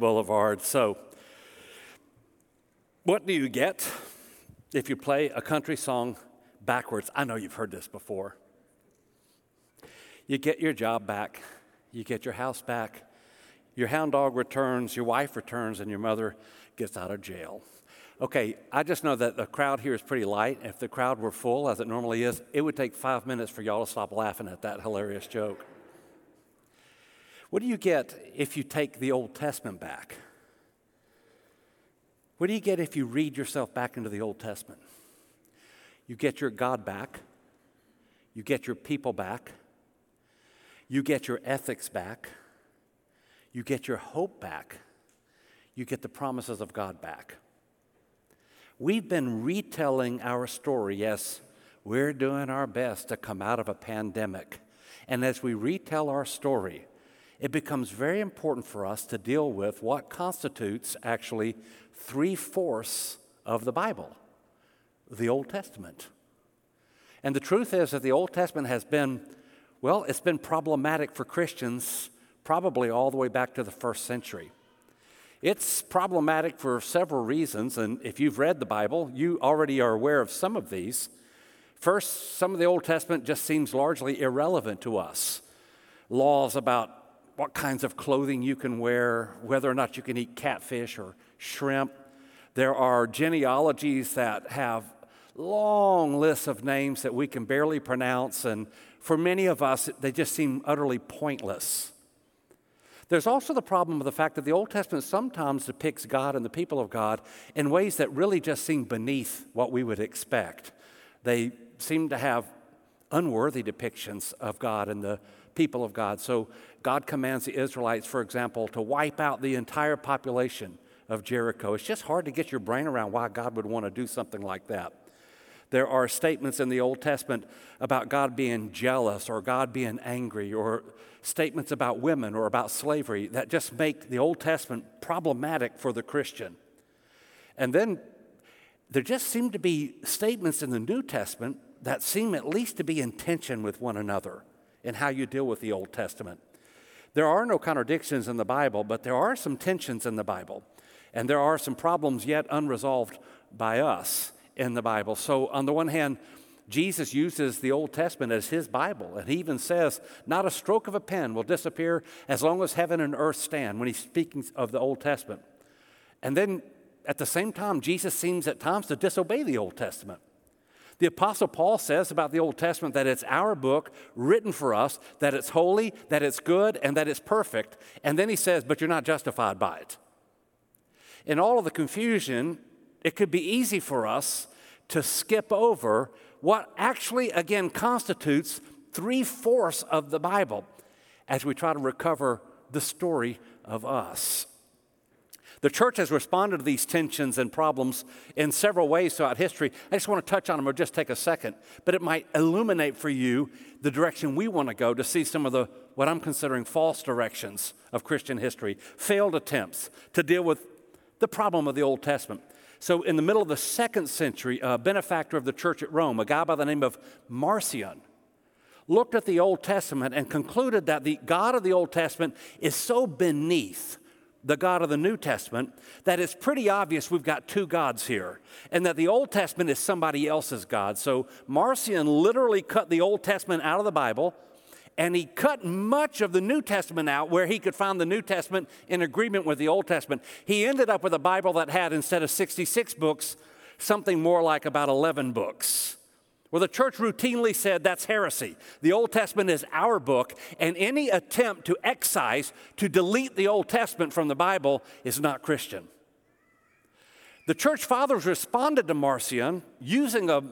Boulevard. So, what do you get if you play a country song backwards? I know you've heard this before. You get your job back, you get your house back, your hound dog returns, your wife returns, and your mother gets out of jail. Okay, I just know that the crowd here is pretty light. If the crowd were full, as it normally is, it would take five minutes for y'all to stop laughing at that hilarious joke. What do you get if you take the Old Testament back? What do you get if you read yourself back into the Old Testament? You get your God back, you get your people back, you get your ethics back, you get your hope back, you get the promises of God back. We've been retelling our story. Yes, we're doing our best to come out of a pandemic. And as we retell our story, it becomes very important for us to deal with what constitutes actually three fourths of the Bible the Old Testament. And the truth is that the Old Testament has been, well, it's been problematic for Christians probably all the way back to the first century. It's problematic for several reasons, and if you've read the Bible, you already are aware of some of these. First, some of the Old Testament just seems largely irrelevant to us. Laws about what kinds of clothing you can wear, whether or not you can eat catfish or shrimp. There are genealogies that have long lists of names that we can barely pronounce, and for many of us, they just seem utterly pointless. There's also the problem of the fact that the Old Testament sometimes depicts God and the people of God in ways that really just seem beneath what we would expect. They seem to have unworthy depictions of God and the people of God. So God commands the Israelites, for example, to wipe out the entire population of Jericho. It's just hard to get your brain around why God would want to do something like that. There are statements in the Old Testament about God being jealous or God being angry or statements about women or about slavery that just make the Old Testament problematic for the Christian. And then there just seem to be statements in the New Testament that seem at least to be in tension with one another in how you deal with the Old Testament. There are no contradictions in the Bible, but there are some tensions in the Bible. And there are some problems yet unresolved by us in the Bible. So, on the one hand, Jesus uses the Old Testament as his Bible, and he even says, Not a stroke of a pen will disappear as long as heaven and earth stand when he's speaking of the Old Testament. And then at the same time, Jesus seems at times to disobey the Old Testament. The Apostle Paul says about the Old Testament that it's our book written for us, that it's holy, that it's good, and that it's perfect. And then he says, but you're not justified by it. In all of the confusion, it could be easy for us to skip over what actually, again, constitutes three fourths of the Bible as we try to recover the story of us. The church has responded to these tensions and problems in several ways throughout history. I just want to touch on them or just take a second, but it might illuminate for you the direction we want to go to see some of the what I'm considering false directions of Christian history, failed attempts to deal with the problem of the Old Testament. So, in the middle of the second century, a benefactor of the church at Rome, a guy by the name of Marcion, looked at the Old Testament and concluded that the God of the Old Testament is so beneath the God of the New Testament, that it's pretty obvious we've got two gods here, and that the Old Testament is somebody else's God. So Marcion literally cut the Old Testament out of the Bible, and he cut much of the New Testament out where he could find the New Testament in agreement with the Old Testament. He ended up with a Bible that had, instead of 66 books, something more like about 11 books. Well, the church routinely said that's heresy. The Old Testament is our book, and any attempt to excise, to delete the Old Testament from the Bible is not Christian. The church fathers responded to Marcion using a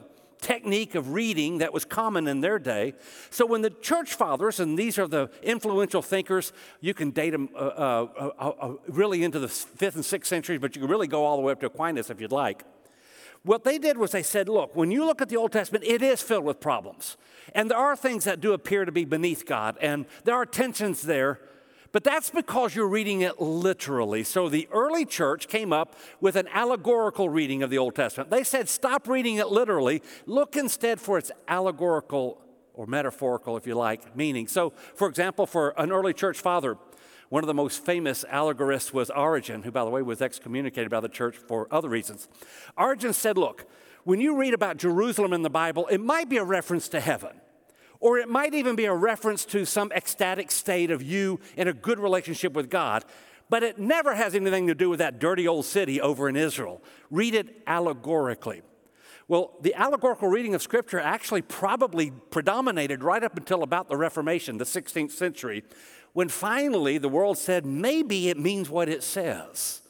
technique of reading that was common in their day. So when the church fathers, and these are the influential thinkers, you can date them uh, uh, uh, uh really into the fifth and sixth centuries, but you can really go all the way up to Aquinas if you'd like. What they did was they said, look, when you look at the Old Testament, it is filled with problems. And there are things that do appear to be beneath God, and there are tensions there, but that's because you're reading it literally. So the early church came up with an allegorical reading of the Old Testament. They said, stop reading it literally, look instead for its allegorical or metaphorical, if you like, meaning. So, for example, for an early church father, One of the most famous allegorists was Origen, who, by the way, was excommunicated by the church for other reasons. Origen said, Look, when you read about Jerusalem in the Bible, it might be a reference to heaven. Or it might even be a reference to some ecstatic state of you in a good relationship with God, but it never has anything to do with that dirty old city over in Israel. Read it allegorically. Well, the allegorical reading of Scripture actually probably predominated right up until about the Reformation, the 16th century, when finally the world said maybe it means what it says.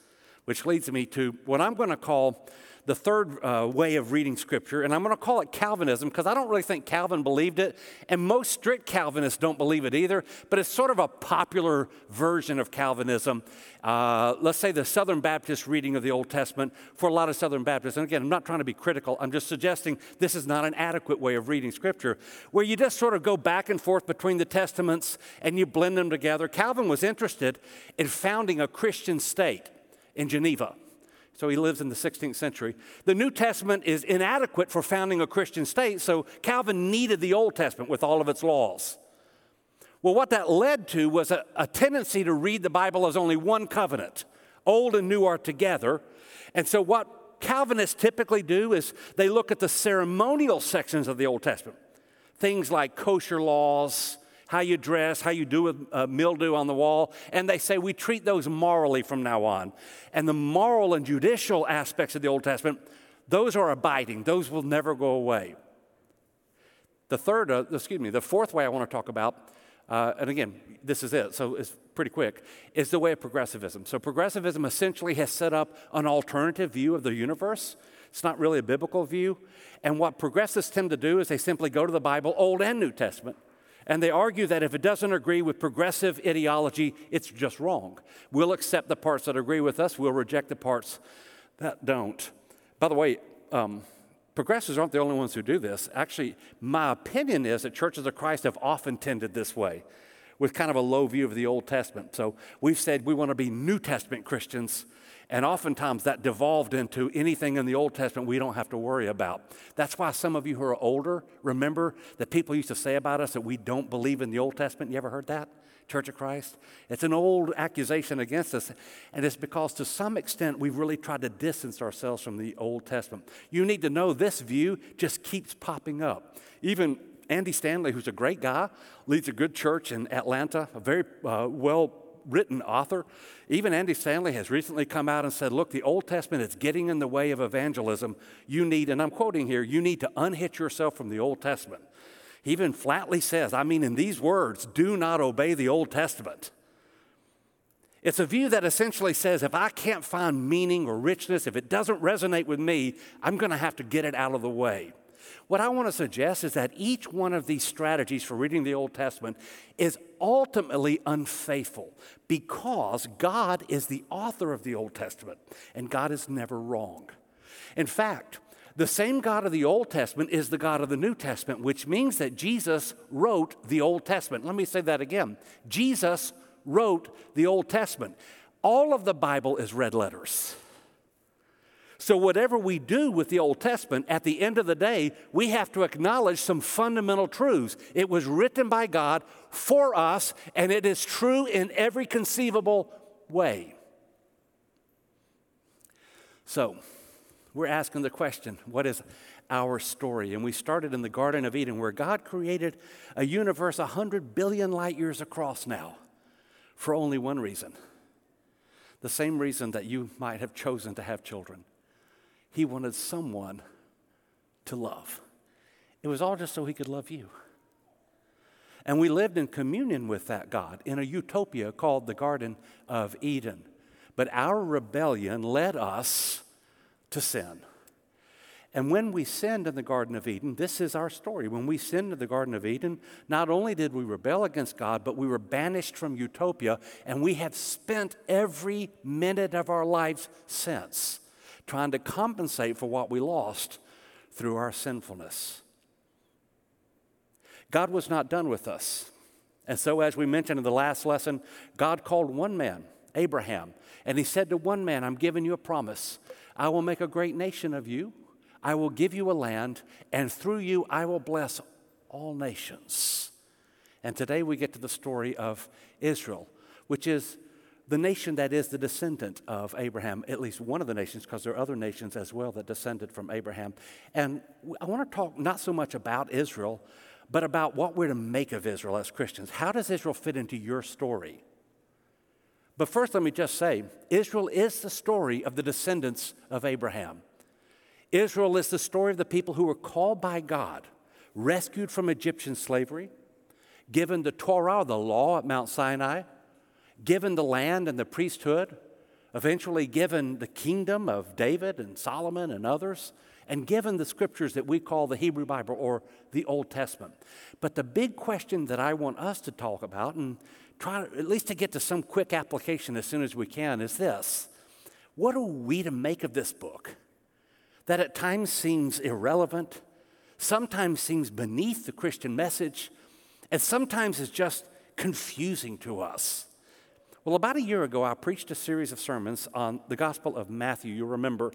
Which leads me to what I'm going to call the third uh, way of reading Scripture, and I'm going to call it Calvinism because I don't really think Calvin believed it, and most strict Calvinists don't believe it either, but it's sort of a popular version of Calvinism. Uh, let's say the Southern Baptist reading of the Old Testament for a lot of Southern Baptists. And again, I'm not trying to be critical, I'm just suggesting this is not an adequate way of reading Scripture, where you just sort of go back and forth between the Testaments and you blend them together. Calvin was interested in founding a Christian state in Geneva. So he lives in the 16th century. The New Testament is inadequate for founding a Christian state, so Calvin needed the Old Testament with all of its laws. Well, what that led to was a, a tendency to read the Bible as only one covenant. Old and new are together. And so, what Calvinists typically do is they look at the ceremonial sections of the Old Testament, things like kosher laws, how you dress, how you do with uh, mildew on the wall. And they say we treat those morally from now on. And the moral and judicial aspects of the Old Testament, those are abiding, those will never go away. The third, uh, excuse me, the fourth way I want to talk about, uh, and again, this is it, so it's pretty quick, is the way of progressivism. So, progressivism essentially has set up an alternative view of the universe. It's not really a biblical view. And what progressives tend to do is they simply go to the Bible, Old and New Testament, and they argue that if it doesn't agree with progressive ideology, it's just wrong. We'll accept the parts that agree with us, we'll reject the parts that don't. By the way, um, progressives aren't the only ones who do this. Actually, my opinion is that churches of Christ have often tended this way with kind of a low view of the Old Testament. So we've said we want to be New Testament Christians and oftentimes that devolved into anything in the Old Testament we don't have to worry about. That's why some of you who are older remember that people used to say about us that we don't believe in the Old Testament. You ever heard that? Church of Christ? It's an old accusation against us, and it's because to some extent we've really tried to distance ourselves from the Old Testament. You need to know this view just keeps popping up. Even Andy Stanley, who's a great guy, leads a good church in Atlanta, a very uh, well written author. Even Andy Stanley has recently come out and said, look, the Old Testament is getting in the way of evangelism. You need, and I'm quoting here, you need to unhitch yourself from the Old Testament. He even flatly says, I mean, in these words, do not obey the Old Testament. It's a view that essentially says if I can't find meaning or richness, if it doesn't resonate with me, I'm going to have to get it out of the way. What I want to suggest is that each one of these strategies for reading the Old Testament is ultimately unfaithful because God is the author of the Old Testament and God is never wrong. In fact, the same God of the Old Testament is the God of the New Testament, which means that Jesus wrote the Old Testament. Let me say that again Jesus wrote the Old Testament. All of the Bible is red letters. So, whatever we do with the Old Testament, at the end of the day, we have to acknowledge some fundamental truths. It was written by God for us, and it is true in every conceivable way. So, we're asking the question what is our story? And we started in the Garden of Eden, where God created a universe 100 billion light years across now for only one reason the same reason that you might have chosen to have children he wanted someone to love. It was all just so he could love you. And we lived in communion with that God in a utopia called the Garden of Eden. But our rebellion led us to sin. And when we sinned in the Garden of Eden, this is our story. When we sinned in the Garden of Eden, not only did we rebel against God, but we were banished from utopia, and we have spent every minute of our lives since trying to compensate for what we lost through our sinfulness. God was not done with us. And so, as we mentioned in the last lesson, God called one man, Abraham, and he said to one man, I'm giving you a promise. I will make a great nation of you. I will give you a land, and through you I will bless all nations. And today we get to the story of Israel. which is the nation that is the descendant of Abraham, at least one of the nations, because there are other nations as well that descended from Abraham. And I want to talk not so much about Israel, but about what we're to make of Israel as Christians. How does Israel fit into your story? But first, let me just say Israel is the story of the descendants of Abraham. Israel is the story of the people who were called by God, rescued from Egyptian slavery, given the Torah, the law at Mount Sinai, given the land and the priesthood, eventually given the kingdom of David and Solomon and others, and given the scriptures that we call the Hebrew Bible or the Old Testament. But the big question that I want us to talk about, and try at least to get to some quick application as soon as we can, is this What are we to make of this book that at times seems irrelevant, sometimes seems beneath the Christian message, and sometimes is just confusing to us? Well, about a year ago, I preached a series of sermons on the Gospel of Matthew, you remember.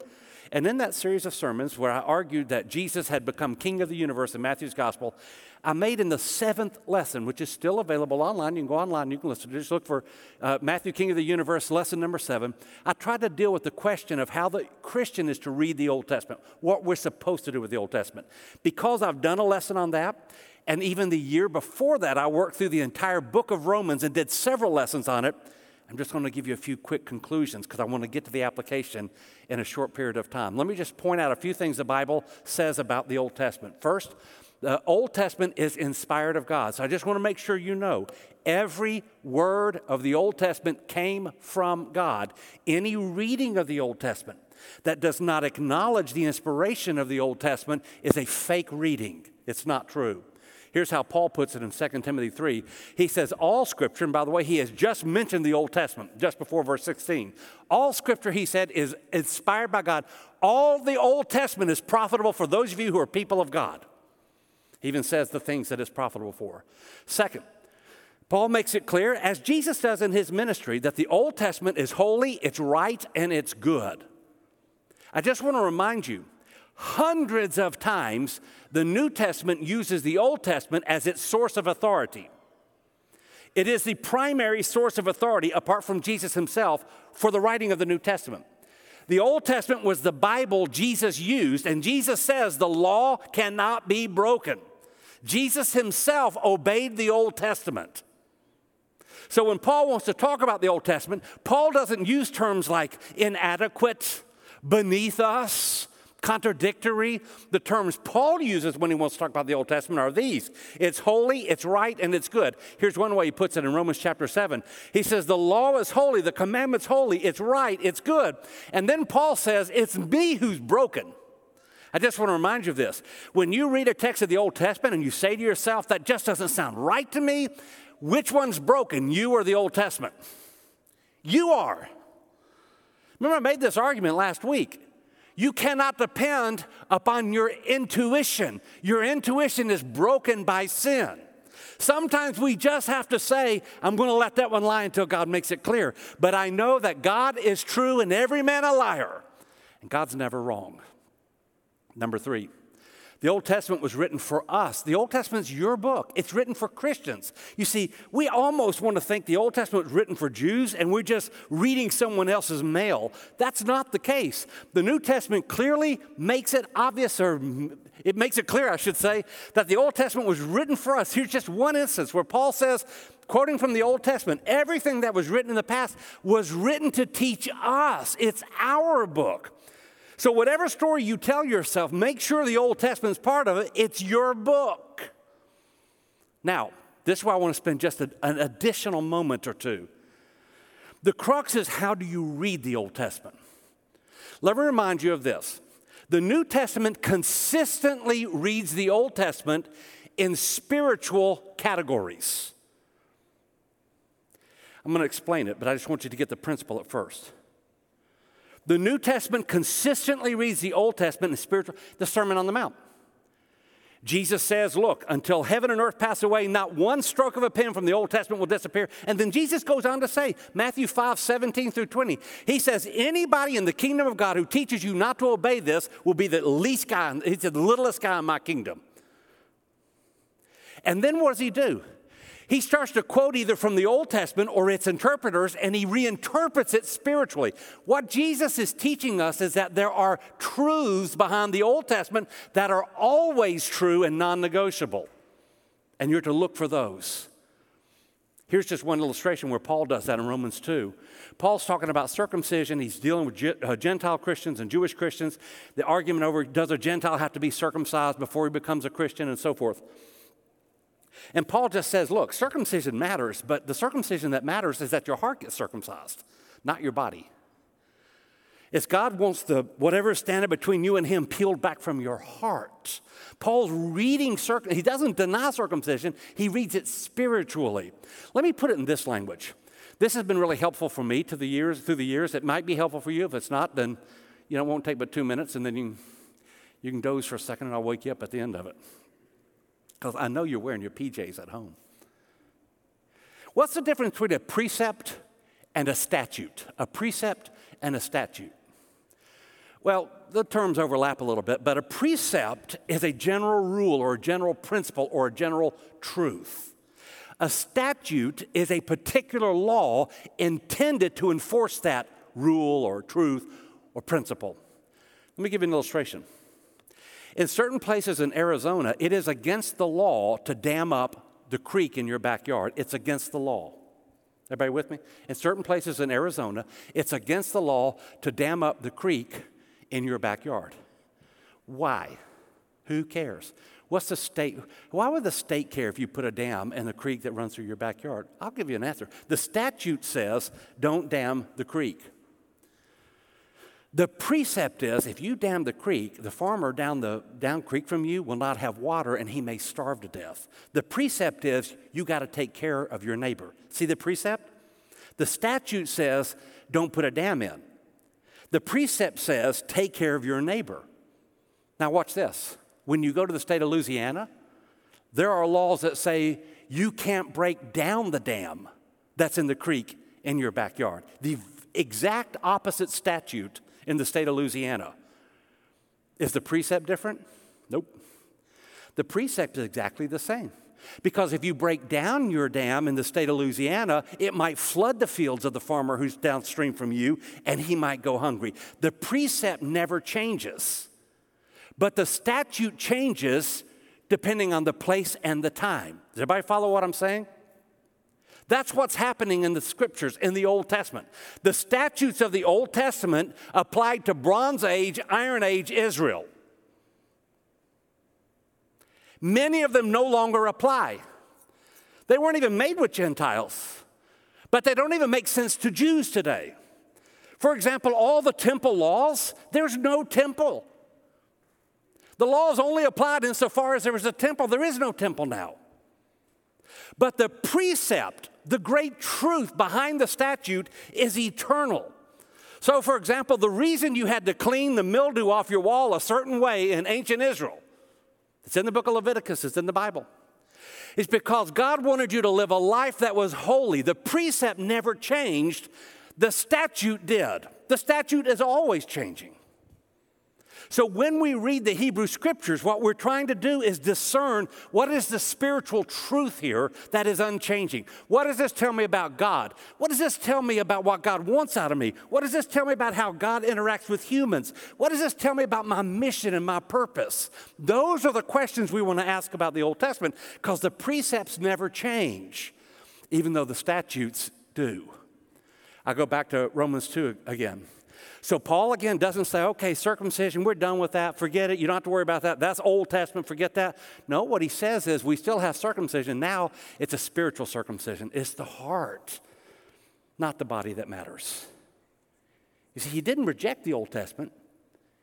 And in that series of sermons, where I argued that Jesus had become King of the universe in Matthew's Gospel, I made in the seventh lesson, which is still available online. You can go online, you can listen to it. Just look for uh, Matthew, King of the Universe, lesson number seven. I tried to deal with the question of how the Christian is to read the Old Testament, what we're supposed to do with the Old Testament. Because I've done a lesson on that, and even the year before that, I worked through the entire book of Romans and did several lessons on it. I'm just going to give you a few quick conclusions because I want to get to the application in a short period of time. Let me just point out a few things the Bible says about the Old Testament. First, the Old Testament is inspired of God. So I just want to make sure you know every word of the Old Testament came from God. Any reading of the Old Testament that does not acknowledge the inspiration of the Old Testament is a fake reading. It's not true. Here's how Paul puts it in 2 Timothy 3. He says, All scripture, and by the way, he has just mentioned the Old Testament just before verse 16. All scripture, he said, is inspired by God. All the Old Testament is profitable for those of you who are people of God. He even says the things that it's profitable for. Second, Paul makes it clear, as Jesus does in his ministry, that the Old Testament is holy, it's right, and it's good. I just want to remind you hundreds of times the New Testament uses the Old Testament as its source of authority. It is the primary source of authority, apart from Jesus himself, for the writing of the New Testament. The Old Testament was the Bible Jesus used, and Jesus says the law cannot be broken. Jesus himself obeyed the Old Testament. So when Paul wants to talk about the Old Testament, Paul doesn't use terms like inadequate, beneath us, contradictory. The terms Paul uses when he wants to talk about the Old Testament are these it's holy, it's right, and it's good. Here's one way he puts it in Romans chapter 7. He says, The law is holy, the commandment's holy, it's right, it's good. And then Paul says, It's me who's broken. I just want to remind you of this. When you read a text of the Old Testament and you say to yourself, That just doesn't sound right to me, which one's broken, you or the Old Testament? You are. Remember, I made this argument last week. You cannot depend upon your intuition. Your intuition is broken by sin. Sometimes we just have to say, I'm going to let that one lie until God makes it clear. But I know that God is true and every man a liar, and God's never wrong. Number three, the Old Testament was written for us. The Old Testament's your book. It's written for Christians. You see, we almost want to think the Old Testament was written for Jews and we're just reading someone else's mail. That's not the case. The New Testament clearly makes it obvious, or it makes it clear, I should say, that the Old Testament was written for us. Here's just one instance where Paul says, quoting from the Old Testament, everything that was written in the past was written to teach us. It's our book. So, whatever story you tell yourself, make sure the Old Testament's part of it. It's your book. Now, this is why I want to spend just a, an additional moment or two. The crux is how do you read the Old Testament? Let me remind you of this. The New Testament consistently reads the Old Testament in spiritual categories. I'm going to explain it, but I just want you to get the principle at first. The New Testament consistently reads the Old Testament and spiritual, the Sermon on the Mount. Jesus says, Look, until heaven and earth pass away, not one stroke of a pen from the Old Testament will disappear. And then Jesus goes on to say, Matthew 5 17 through 20, he says, Anybody in the kingdom of God who teaches you not to obey this will be the least guy, he's the littlest guy in my kingdom. And then what does he do? He starts to quote either from the Old Testament or its interpreters, and he reinterprets it spiritually. What Jesus is teaching us is that there are truths behind the Old Testament that are always true and non negotiable. And you're to look for those. Here's just one illustration where Paul does that in Romans 2. Paul's talking about circumcision. He's dealing with uh, Gentile Christians and Jewish Christians. The argument over does a Gentile have to be circumcised before he becomes a Christian and so forth. And Paul just says, look, circumcision matters, but the circumcision that matters is that your heart gets circumcised, not your body. It's God wants the whatever is standing between you and Him peeled back from your heart. Paul's reading, circ- he doesn't deny circumcision, he reads it spiritually. Let me put it in this language. This has been really helpful for me to the years, through the years. It might be helpful for you. If it's not, then you know, it won't take but two minutes, and then you can, you can doze for a second, and I'll wake you up at the end of it because I know you're wearing your PJs at home. What's the difference between a precept and a statute? A precept and a statute. Well, the terms overlap a little bit, but a precept is a general rule or a general principle or a general truth. A statute is a particular law intended to enforce that rule or truth or principle. Let me give you an illustration. In certain places in Arizona, it is against the law to dam up the creek in your backyard. It's against the law. Everybody with me? In certain places in Arizona, it's against the law to dam up the creek in your backyard. Why? Who cares? What's the state? Why would the state care if you put a dam in the creek that runs through your backyard? I'll give you an answer. The statute says don't dam the creek. The precept is if you dam the creek, the farmer down the down creek from you will not have water and he may starve to death. The precept is you got to take care of your neighbor. See the precept? The statute says don't put a dam in. The precept says take care of your neighbor. Now watch this. When you go to the state of Louisiana, there are laws that say you can't break down the dam that's in the creek in your backyard. The exact opposite statute in the state of Louisiana. Is the precept different? Nope. The precept is exactly the same. Because if you break down your dam in the state of Louisiana, it might flood the fields of the farmer who's downstream from you and he might go hungry. The precept never changes, but the statute changes depending on the place and the time. Does everybody follow what I'm saying? That's what's happening in the scriptures in the Old Testament. The statutes of the Old Testament applied to Bronze Age, Iron Age Israel. Many of them no longer apply. They weren't even made with Gentiles, but they don't even make sense to Jews today. For example, all the temple laws, there's no temple. The laws only applied insofar as there was a temple. There is no temple now. But the precept the great truth behind the statute is eternal. So, for example, the reason you had to clean the mildew off your wall a certain way in ancient Israel, it's in the book of Leviticus, it's in the Bible, is because God wanted you to live a life that was holy. The precept never changed, the statute did. The statute is always changing. So when we read the Hebrew scriptures, what we're trying to do is discern what is the spiritual truth here that is unchanging. What does this tell me about God? What does this tell me about what God wants out of me? What does this tell me about how God interacts with humans? What does this tell me about my mission and my purpose? Those are the questions we want to ask about the Old Testament because the precepts never change, even though the statutes do. I go back to Romans 2 again. So Paul again doesn't say, okay, circumcision, we're done with that, forget it, you don't have to worry about that. That's Old Testament, forget that. No, what he says is we still have circumcision. Now it's a spiritual circumcision, it's the heart, not the body that matters. You see, he didn't reject the Old Testament,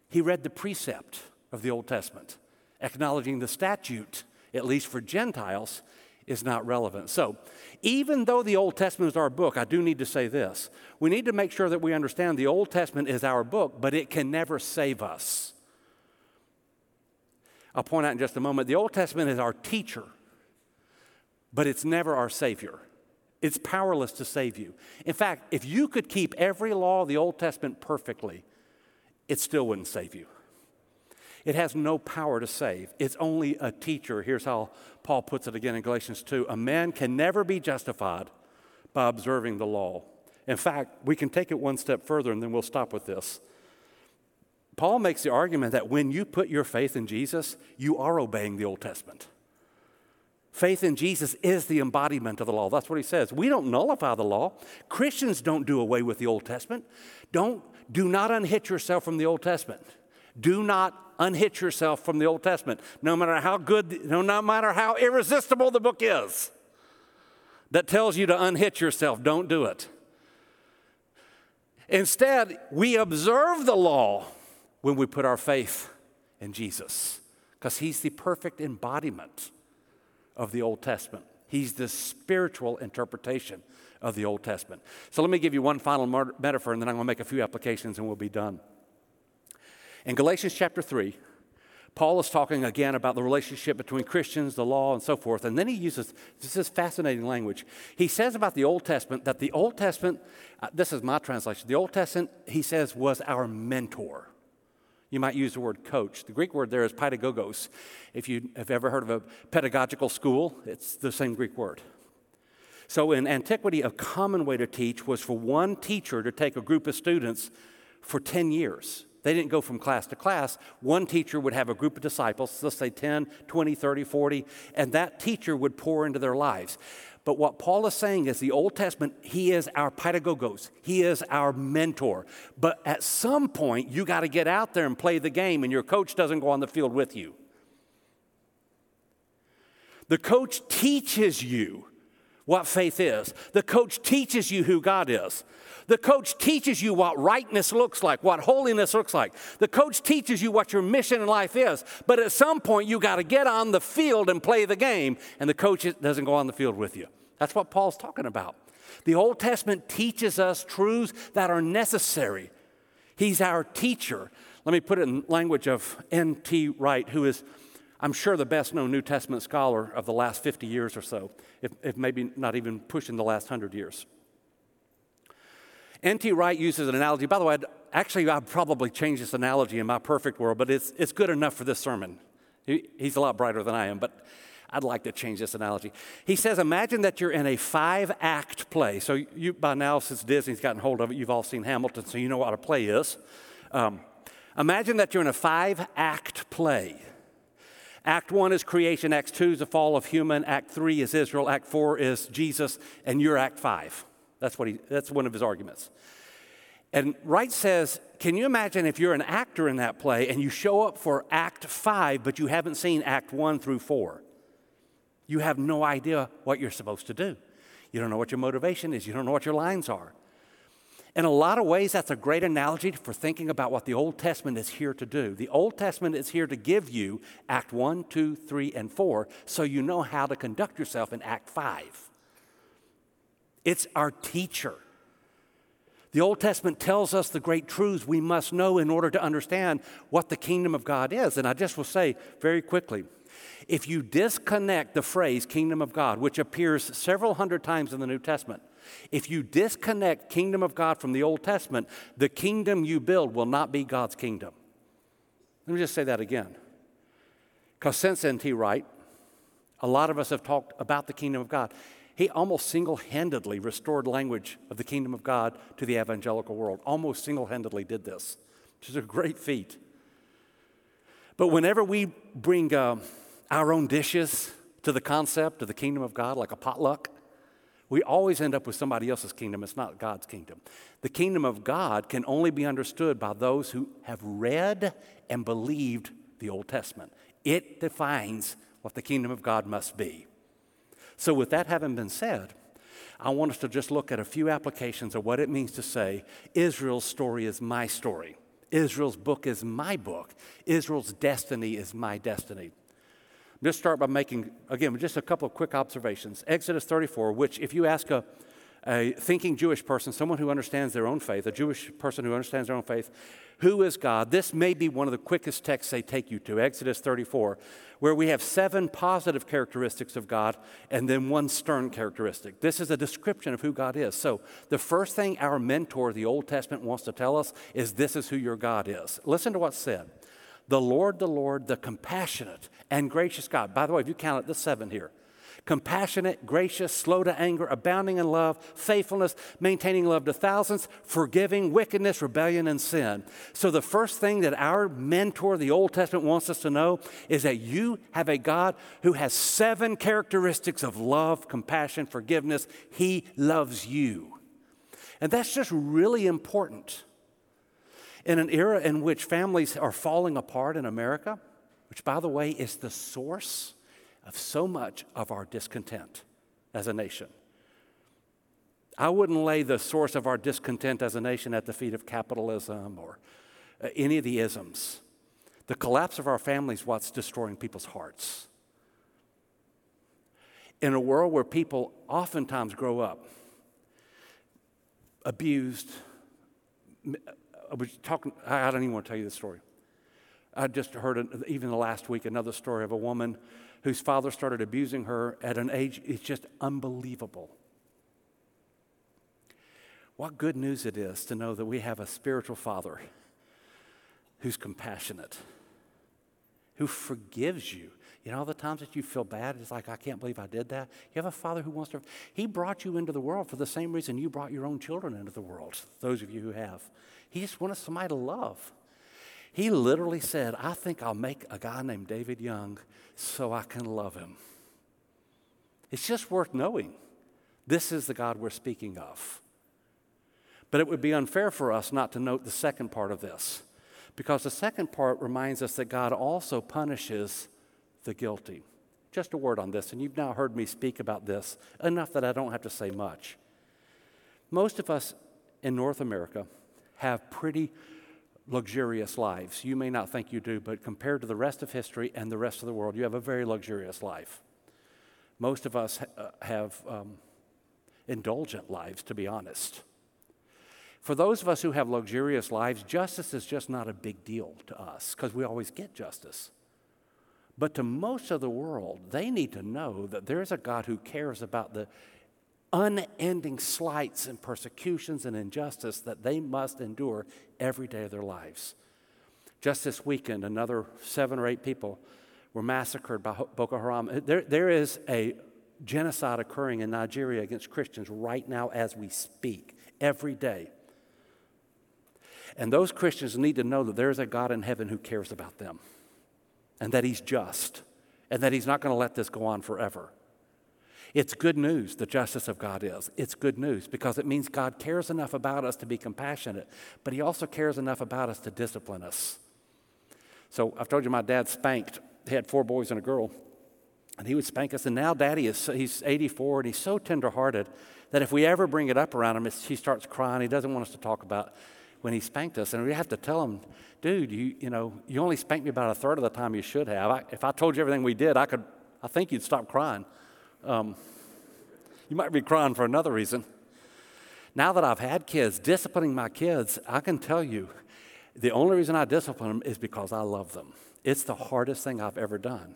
he read the precept of the Old Testament, acknowledging the statute, at least for Gentiles, is not relevant. So, even though the Old Testament is our book, I do need to say this. We need to make sure that we understand the Old Testament is our book, but it can never save us. I'll point out in just a moment the Old Testament is our teacher, but it's never our Savior. It's powerless to save you. In fact, if you could keep every law of the Old Testament perfectly, it still wouldn't save you. It has no power to save. It's only a teacher. Here's how Paul puts it again in Galatians 2 A man can never be justified by observing the law. In fact, we can take it one step further and then we'll stop with this. Paul makes the argument that when you put your faith in Jesus, you are obeying the Old Testament. Faith in Jesus is the embodiment of the law. That's what he says. We don't nullify the law. Christians don't do away with the Old Testament. Don't, do not unhitch yourself from the Old Testament. Do not unhitch yourself from the Old Testament, no matter how good, no, matter how irresistible the book is that tells you to unhitch yourself. Don't do it. Instead, we observe the law when we put our faith in Jesus because he's the perfect embodiment of the Old Testament. He's the spiritual interpretation of the Old Testament. So let me give you one final metaphor and then I'm going to make a few applications and we'll be done. In Galatians chapter 3, Paul is talking again about the relationship between Christians, the law, and so forth. And then he uses this is fascinating language. He says about the Old Testament that the Old Testament, uh, this is my translation, the Old Testament, he says, was our mentor. You might use the word coach. The Greek word there is pedagogos. If you have ever heard of a pedagogical school, it's the same Greek word. So in antiquity, a common way to teach was for one teacher to take a group of students for 10 years. They didn't go from class to class. One teacher would have a group of disciples, let's say 10, 20, 30, 40, and that teacher would pour into their lives. But what Paul is saying is the Old Testament, he is our pedagogos, he is our mentor. But at some point, you got to get out there and play the game, and your coach doesn't go on the field with you. The coach teaches you what faith is, the coach teaches you who God is. The coach teaches you what rightness looks like, what holiness looks like. The coach teaches you what your mission in life is. But at some point, you got to get on the field and play the game, and the coach doesn't go on the field with you. That's what Paul's talking about. The Old Testament teaches us truths that are necessary. He's our teacher. Let me put it in language of N.T. Wright, who is, I'm sure, the best known New Testament scholar of the last 50 years or so, if, if maybe not even pushing the last 100 years. N.T. Wright uses an analogy. By the way, I'd, actually, I'd probably change this analogy in my perfect world, but it's, it's good enough for this sermon. He, he's a lot brighter than I am, but I'd like to change this analogy. He says, Imagine that you're in a five act play. So, you, by now, since Disney's gotten hold of it, you've all seen Hamilton, so you know what a play is. Um, imagine that you're in a five act play. Act one is creation, Act two is the fall of human, Act three is Israel, Act four is Jesus, and you're Act five. That's, what he, that's one of his arguments. And Wright says, Can you imagine if you're an actor in that play and you show up for Act five, but you haven't seen Act one through four? You have no idea what you're supposed to do. You don't know what your motivation is, you don't know what your lines are. In a lot of ways, that's a great analogy for thinking about what the Old Testament is here to do. The Old Testament is here to give you Act 1, 2, 3, and 4 so you know how to conduct yourself in Act 5. It's our teacher. The Old Testament tells us the great truths we must know in order to understand what the kingdom of God is. And I just will say very quickly if you disconnect the phrase kingdom of God, which appears several hundred times in the New Testament, if you disconnect kingdom of God from the Old Testament, the kingdom you build will not be God's kingdom. Let me just say that again. Because since N.T. Wright, a lot of us have talked about the kingdom of God. He almost single handedly restored language of the kingdom of God to the evangelical world. Almost single handedly did this, which is a great feat. But whenever we bring uh, our own dishes to the concept of the kingdom of God, like a potluck, we always end up with somebody else's kingdom. It's not God's kingdom. The kingdom of God can only be understood by those who have read and believed the Old Testament. It defines what the kingdom of God must be. So, with that having been said, I want us to just look at a few applications of what it means to say Israel's story is my story. Israel's book is my book. Israel's destiny is my destiny. Just start by making, again, just a couple of quick observations. Exodus 34, which, if you ask a, a thinking Jewish person, someone who understands their own faith, a Jewish person who understands their own faith, who is God? This may be one of the quickest texts they take you to, Exodus 34, where we have seven positive characteristics of God and then one stern characteristic. This is a description of who God is. So, the first thing our mentor, the Old Testament, wants to tell us is this is who your God is. Listen to what's said. The Lord, the Lord, the compassionate and gracious God. By the way, if you count it, the seven here compassionate, gracious, slow to anger, abounding in love, faithfulness, maintaining love to thousands, forgiving wickedness, rebellion, and sin. So, the first thing that our mentor, the Old Testament, wants us to know is that you have a God who has seven characteristics of love, compassion, forgiveness. He loves you. And that's just really important. In an era in which families are falling apart in America, which, by the way, is the source of so much of our discontent as a nation. I wouldn't lay the source of our discontent as a nation at the feet of capitalism or uh, any of the isms. The collapse of our families what's destroying people's hearts. In a world where people oftentimes grow up abused, I was talking, I don't even want to tell you the story. I just heard, even the last week, another story of a woman whose father started abusing her at an age, it's just unbelievable. What good news it is to know that we have a spiritual father who's compassionate, who forgives you. You know, all the times that you feel bad, it's like, I can't believe I did that. You have a father who wants to, he brought you into the world for the same reason you brought your own children into the world, those of you who have. He just wanted somebody to love. He literally said, I think I'll make a guy named David Young so I can love him. It's just worth knowing. This is the God we're speaking of. But it would be unfair for us not to note the second part of this, because the second part reminds us that God also punishes the guilty. Just a word on this, and you've now heard me speak about this enough that I don't have to say much. Most of us in North America have pretty luxurious lives. You may not think you do, but compared to the rest of history and the rest of the world, you have a very luxurious life. Most of us ha- have um, indulgent lives, to be honest. For those of us who have luxurious lives, justice is just not a big deal to us because we always get justice. But to most of the world, they need to know that there's a God who cares about the unending slights and persecutions and injustice that they must endure every day of their lives. Just this weekend, another seven or eight people were massacred by Boko Haram. Uh, there, there is a genocide occurring in Nigeria against Christians right now as we speak, every day. And those Christians need to know that there is a God in heaven who cares about them and that He's just and that He's not going to let this go on forever. It's good news, the justice of God is. It's good news because it means God cares enough about us to be compassionate, but He also cares enough about us to discipline us. So I've told you my dad spanked. He had four boys and a girl, and he would spank us. And now Daddy is he's 84 and he's so tenderhearted that if we ever bring it up around him, he starts crying. He doesn't want us to talk about when he spanked us, and we have to tell him, dude, you you know you only spanked me about a third of the time you should have. I, if I told you everything we did, I could I think you'd stop crying. Um, you might be crying for another reason. Now that I've had kids, disciplining my kids, I can tell you the only reason I discipline them is because I love them. It's the hardest thing I've ever done.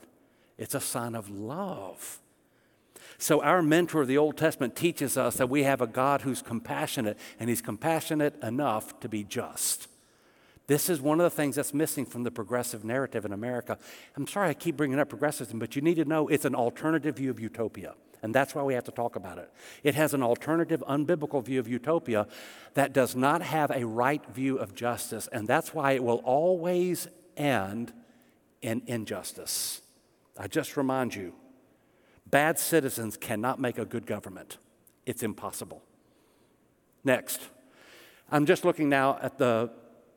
It's a sign of love. So, our mentor of the Old Testament teaches us that we have a God who's compassionate, and he's compassionate enough to be just. This is one of the things that's missing from the progressive narrative in America. I'm sorry I keep bringing up progressivism, but you need to know it's an alternative view of utopia. And that's why we have to talk about it. It has an alternative, unbiblical view of utopia that does not have a right view of justice. And that's why it will always end in injustice. I just remind you bad citizens cannot make a good government, it's impossible. Next, I'm just looking now at the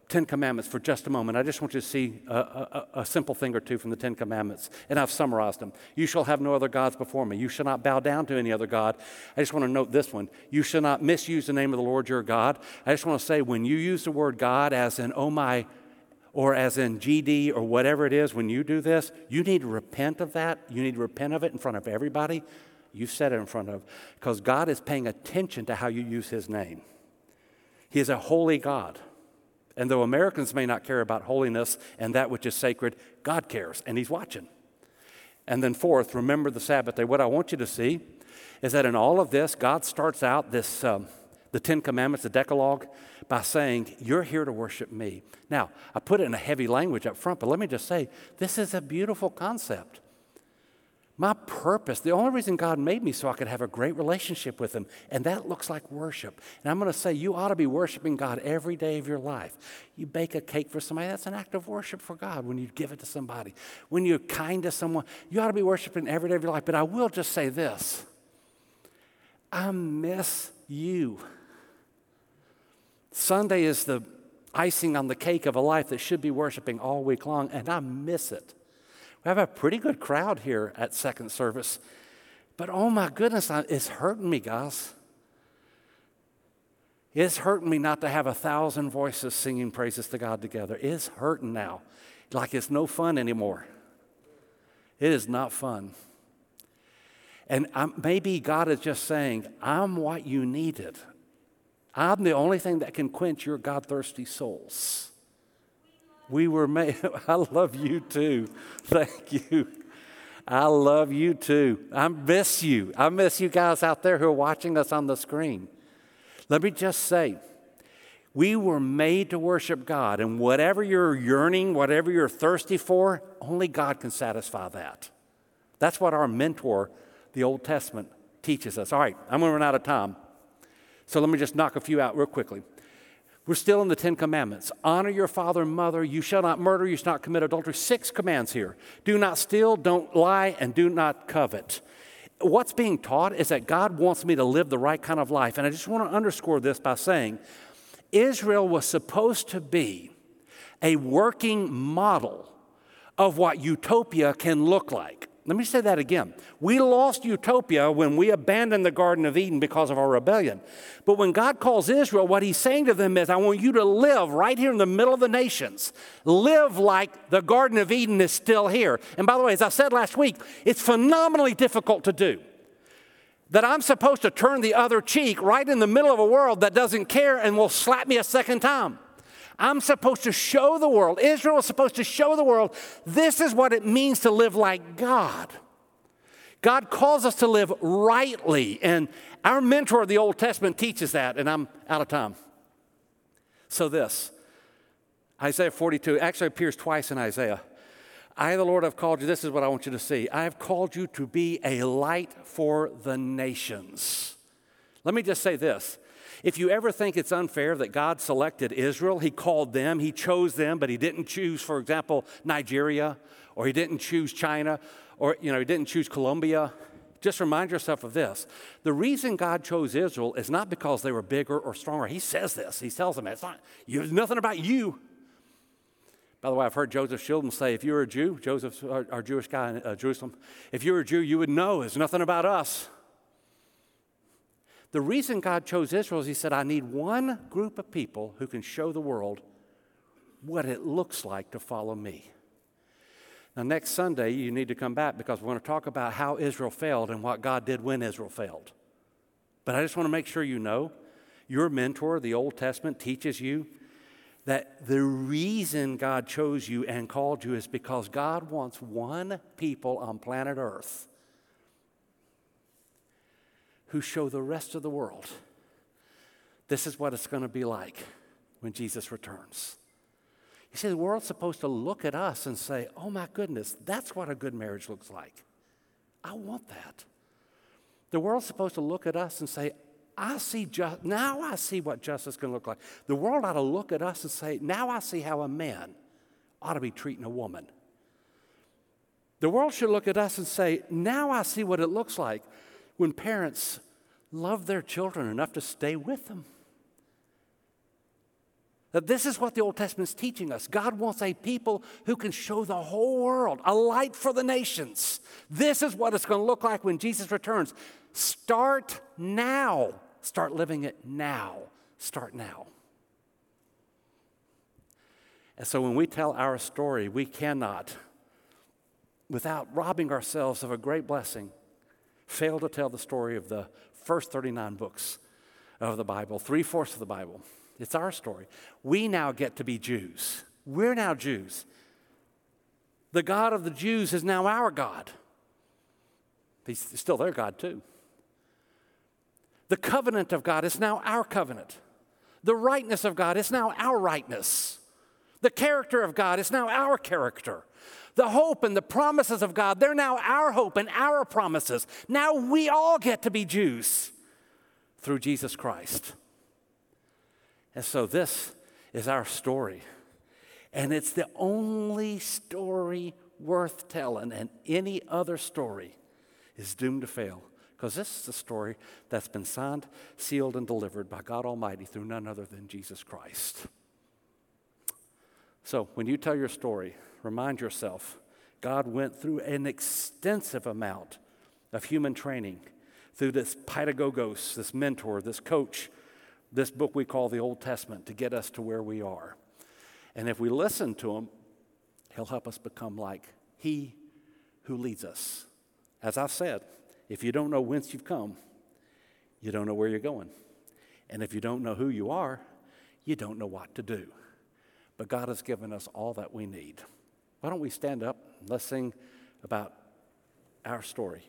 Ten Commandments for just a moment. I just want you to see a, a, a, simple thing or two from the Ten Commandments, and I've summarized them. You shall have no other gods before me. You shall not bow down to any other God. I just want to note this one. You shall not misuse the name of the Lord your God. I just want to say when you use the word God as in, oh my, or as in GD or whatever it is, when you do this, you need to repent of that. You need to repent of it in front of everybody. You said it in front of, because God is paying attention to how you use his name. He is a holy God. And though Americans may not care about holiness and that which is sacred, God cares and He's watching. And then, fourth, remember the Sabbath day. What I want you to see is that in all of this, God starts out this, um, the Ten Commandments, the Decalogue, by saying, You're here to worship me. Now, I put it in a heavy language up front, but let me just say, this is a beautiful concept. My purpose, the only reason God made me so I could have a great relationship with Him, and that looks like worship. And I'm going to say you ought to be worshiping God every day of your life. You bake a cake for somebody, that's an act of worship for God when you give it to somebody. When you're kind to someone, you ought to be worshiping every day of your life. But I will just say this I miss you. Sunday is the icing on the cake of a life that should be worshiping all week long, and I miss it. We have a pretty good crowd here at second service. But oh my goodness, it's hurting me, guys. It's hurting me not to have a thousand voices singing praises to God together. It's hurting now. Like it's no fun anymore. It is not fun. And I'm, maybe God is just saying, I'm what you needed. I'm the only thing that can quench your God thirsty souls. We were made, I love you too. Thank you. I love you too. I miss you. I miss you guys out there who are watching us on the screen. Let me just say, we were made to worship God, and whatever you're yearning, whatever you're thirsty for, only God can satisfy that. That's what our mentor, the Old Testament, teaches us. All right, I'm going to run out of time. So let me just knock a few out real quickly. We're still in the Ten Commandments. Honor your father and mother. You shall not murder. You shall not commit adultery. Six commands here. Do not steal, don't lie, and do not covet. What's being taught is that God wants me to live the right kind of life. And I just want to underscore this by saying Israel was supposed to be a working model of what utopia can look like. Let me say that again. We lost utopia when we abandoned the Garden of Eden because of our rebellion. But when God calls Israel, what he's saying to them is, I want you to live right here in the middle of the nations. Live like the Garden of Eden is still here. And by the way, as I said last week, it's phenomenally difficult to do. That I'm supposed to turn the other cheek right in the middle of a world that doesn't care and will slap me a second time. I'm supposed to show the world, Israel is supposed to show the world, this is what it means to live like God. God calls us to live rightly, and our mentor of the Old Testament teaches that, and I'm out of time. So, this Isaiah 42 actually appears twice in Isaiah. I, the Lord, have called you. This is what I want you to see. I have called you to be a light for the nations. Let me just say this if you ever think it's unfair that God selected Israel, He called them, He chose them, but He didn't choose, for example, Nigeria, or He didn't choose China, or you know, He didn't choose Colombia. Just remind yourself of this. The reason God chose Israel is not because they were bigger or stronger. He says this. He tells them it's not. It's nothing about you. By the way, I've heard Joseph Chilton say, if you were a Jew, Joseph, our, our Jewish guy in uh, Jerusalem, if you were a Jew, you would know it's nothing about us. The reason God chose Israel is He said, I need one group of people who can show the world what it looks like to follow me. Now, next Sunday, you need to come back because we're going to talk about how Israel failed and what God did when Israel failed. But I just want to make sure you know your mentor, the Old Testament, teaches you that the reason God chose you and called you is because God wants one people on planet Earth who show the rest of the world this is what it's going to be like when Jesus returns. You see, the world's supposed to look at us and say, oh my goodness, that's what a good marriage looks like. I want that. The world's supposed to look at us and say, I see just now I see what justice can look like. The world ought to look at us and say, now I see how a man ought to be treating a woman. The world should look at us and say, now I see what it looks like when parents love their children enough to stay with them. That this is what the Old Testament is teaching us. God wants a people who can show the whole world, a light for the nations. This is what it's going to look like when Jesus returns. Start now. Start living it now. Start now. And so when we tell our story, we cannot, without robbing ourselves of a great blessing, fail to tell the story of the first 39 books of the Bible, three fourths of the Bible. It's our story. We now get to be Jews. We're now Jews. The God of the Jews is now our God. He's still their God, too. The covenant of God is now our covenant. The rightness of God is now our rightness. The character of God is now our character. The hope and the promises of God, they're now our hope and our promises. Now we all get to be Jews through Jesus Christ. And so this is our story. And it's the only story worth telling, and any other story is doomed to fail. Because this is a story that's been signed, sealed, and delivered by God Almighty through none other than Jesus Christ. So when you tell your story, remind yourself God went through an extensive amount of human training through this pedagogos, this mentor, this coach, this book we call the Old Testament to get us to where we are. And if we listen to him, he'll help us become like he who leads us. As I've said, if you don't know whence you've come, you don't know where you're going. And if you don't know who you are, you don't know what to do. But God has given us all that we need. Why don't we stand up? Let's sing about our story.